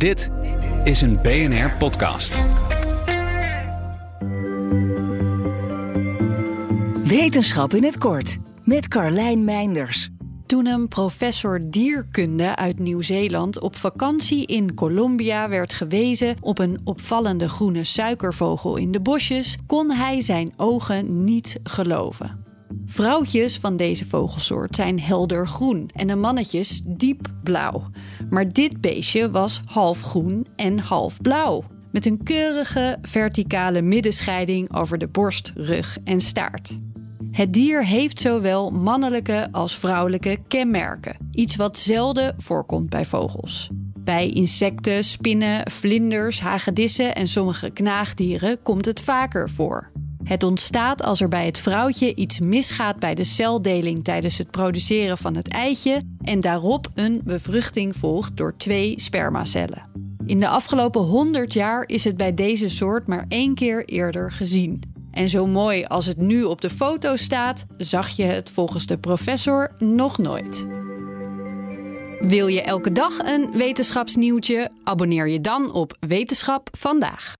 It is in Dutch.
Dit is een BNR podcast. Wetenschap in het kort met Carlijn Meinders. Toen een professor dierkunde uit Nieuw-Zeeland op vakantie in Colombia werd gewezen op een opvallende groene suikervogel in de bosjes, kon hij zijn ogen niet geloven. Vrouwtjes van deze vogelsoort zijn helder groen en de mannetjes diep blauw. Maar dit beestje was half groen en half blauw. Met een keurige verticale middenscheiding over de borst, rug en staart. Het dier heeft zowel mannelijke als vrouwelijke kenmerken, iets wat zelden voorkomt bij vogels. Bij insecten, spinnen, vlinders, hagedissen en sommige knaagdieren komt het vaker voor. Het ontstaat als er bij het vrouwtje iets misgaat bij de celdeling tijdens het produceren van het eitje en daarop een bevruchting volgt door twee spermacellen. In de afgelopen 100 jaar is het bij deze soort maar één keer eerder gezien. En zo mooi als het nu op de foto staat, zag je het volgens de professor nog nooit. Wil je elke dag een wetenschapsnieuwtje? Abonneer je dan op Wetenschap vandaag.